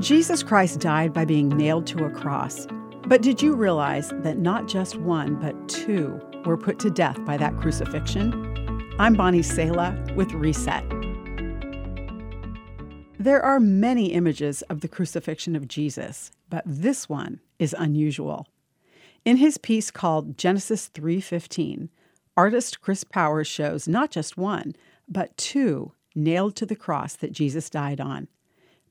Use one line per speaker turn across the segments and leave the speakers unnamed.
Jesus Christ died by being nailed to a cross. But did you realize that not just one, but two were put to death by that crucifixion? I'm Bonnie Sala with Reset. There are many images of the crucifixion of Jesus, but this one is unusual. In his piece called Genesis 3:15, artist Chris Powers shows not just one, but two nailed to the cross that Jesus died on.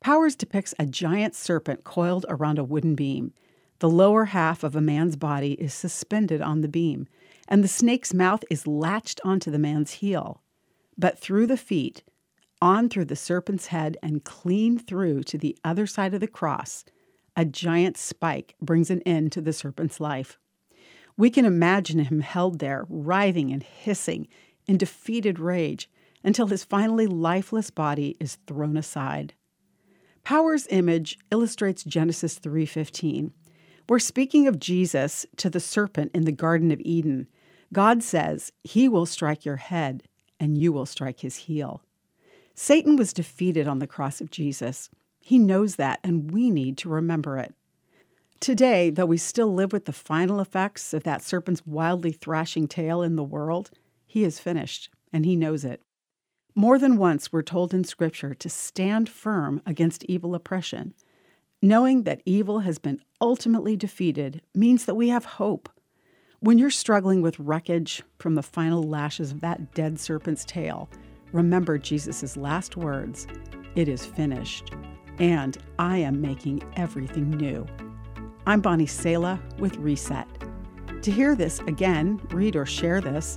Powers depicts a giant serpent coiled around a wooden beam. The lower half of a man's body is suspended on the beam, and the snake's mouth is latched onto the man's heel. But through the feet, on through the serpent's head, and clean through to the other side of the cross, a giant spike brings an end to the serpent's life. We can imagine him held there, writhing and hissing in defeated rage until his finally lifeless body is thrown aside. Powers' image illustrates Genesis 3:15. We're speaking of Jesus to the serpent in the Garden of Eden. God says, "He will strike your head and you will strike his heel." Satan was defeated on the cross of Jesus. He knows that and we need to remember it. Today, though we still live with the final effects of that serpent's wildly thrashing tail in the world, he is finished and he knows it. More than once, we're told in Scripture to stand firm against evil oppression. Knowing that evil has been ultimately defeated means that we have hope. When you're struggling with wreckage from the final lashes of that dead serpent's tail, remember Jesus' last words It is finished, and I am making everything new. I'm Bonnie Sala with Reset. To hear this again, read or share this,